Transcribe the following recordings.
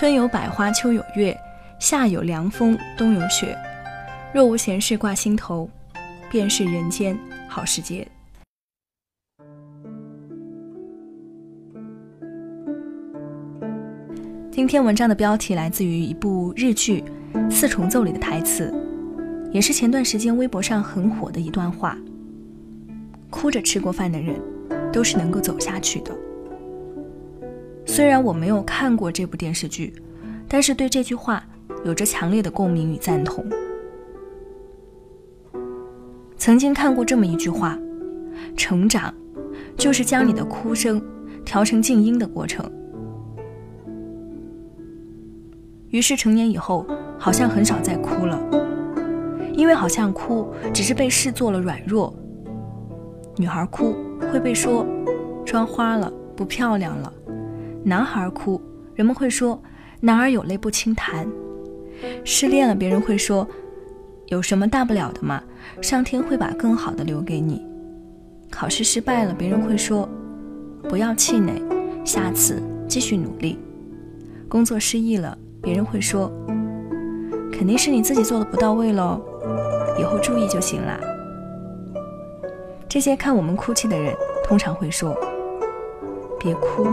春有百花，秋有月，夏有凉风，冬有雪。若无闲事挂心头，便是人间好时节。今天文章的标题来自于一部日剧《四重奏》里的台词，也是前段时间微博上很火的一段话：哭着吃过饭的人，都是能够走下去的。虽然我没有看过这部电视剧，但是对这句话有着强烈的共鸣与赞同。曾经看过这么一句话：成长，就是将你的哭声调成静音的过程。于是成年以后，好像很少再哭了，因为好像哭只是被视作了软弱。女孩哭会被说装花了，不漂亮了；男孩哭，人们会说男儿有泪不轻弹；失恋了，别人会说。有什么大不了的嘛？上天会把更好的留给你。考试失败了，别人会说：“不要气馁，下次继续努力。”工作失意了，别人会说：“肯定是你自己做的不到位喽，以后注意就行啦。”这些看我们哭泣的人，通常会说：“别哭。”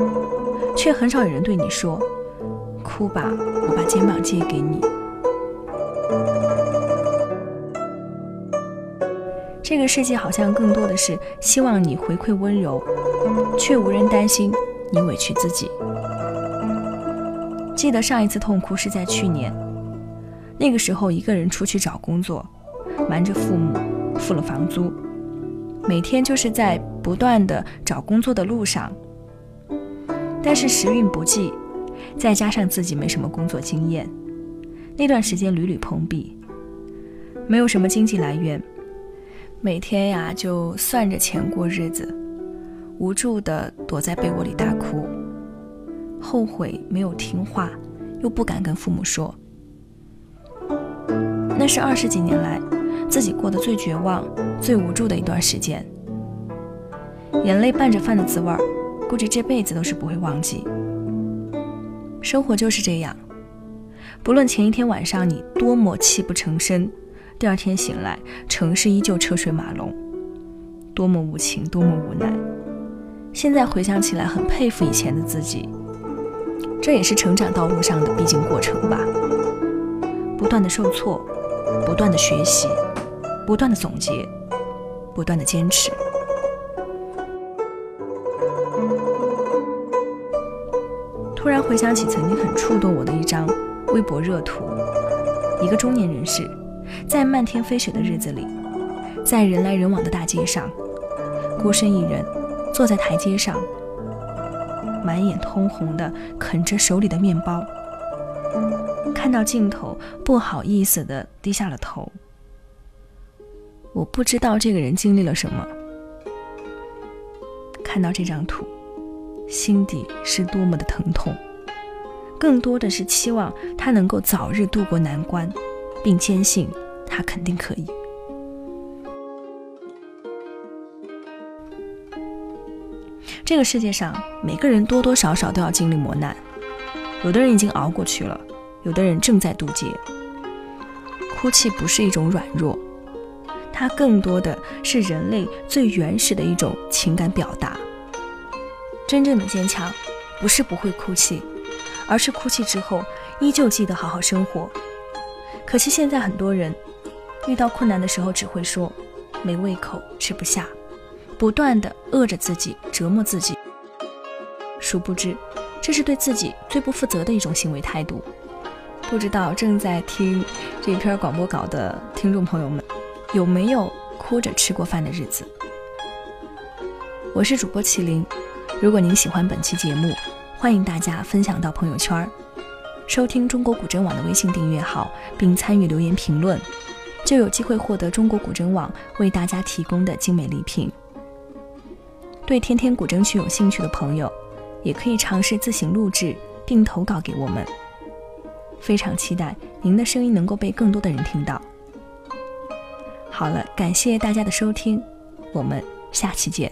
却很少有人对你说：“哭吧，我把肩膀借给你。”这个世界好像更多的是希望你回馈温柔，却无人担心你委屈自己。记得上一次痛哭是在去年，那个时候一个人出去找工作，瞒着父母付了房租，每天就是在不断的找工作的路上。但是时运不济，再加上自己没什么工作经验，那段时间屡屡碰壁，没有什么经济来源。每天呀，就算着钱过日子，无助的躲在被窝里大哭，后悔没有听话，又不敢跟父母说。那是二十几年来自己过得最绝望、最无助的一段时间。眼泪拌着饭的滋味儿，估计这辈子都是不会忘记。生活就是这样，不论前一天晚上你多么泣不成声。第二天醒来，城市依旧车水马龙，多么无情，多么无奈。现在回想起来，很佩服以前的自己。这也是成长道路上的必经过程吧。不断的受挫，不断的学习，不断的总结，不断的坚持。突然回想起曾经很触动我的一张微博热图，一个中年人士。在漫天飞雪的日子里，在人来人往的大街上，孤身一人坐在台阶上，满眼通红的啃着手里的面包，看到镜头，不好意思的低下了头。我不知道这个人经历了什么，看到这张图，心底是多么的疼痛，更多的是期望他能够早日度过难关，并坚信。他肯定可以。这个世界上，每个人多多少少都要经历磨难，有的人已经熬过去了，有的人正在渡劫。哭泣不是一种软弱，它更多的是人类最原始的一种情感表达。真正的坚强，不是不会哭泣，而是哭泣之后依旧记得好好生活。可惜现在很多人。遇到困难的时候，只会说没胃口，吃不下，不断的饿着自己，折磨自己。殊不知，这是对自己最不负责的一种行为态度。不知道正在听这篇广播稿的听众朋友们，有没有哭着吃过饭的日子？我是主播麒麟，如果您喜欢本期节目，欢迎大家分享到朋友圈，收听中国古筝网的微信订阅号，并参与留言评论。就有机会获得中国古筝网为大家提供的精美礼品。对天天古筝曲有兴趣的朋友，也可以尝试自行录制并投稿给我们。非常期待您的声音能够被更多的人听到。好了，感谢大家的收听，我们下期见。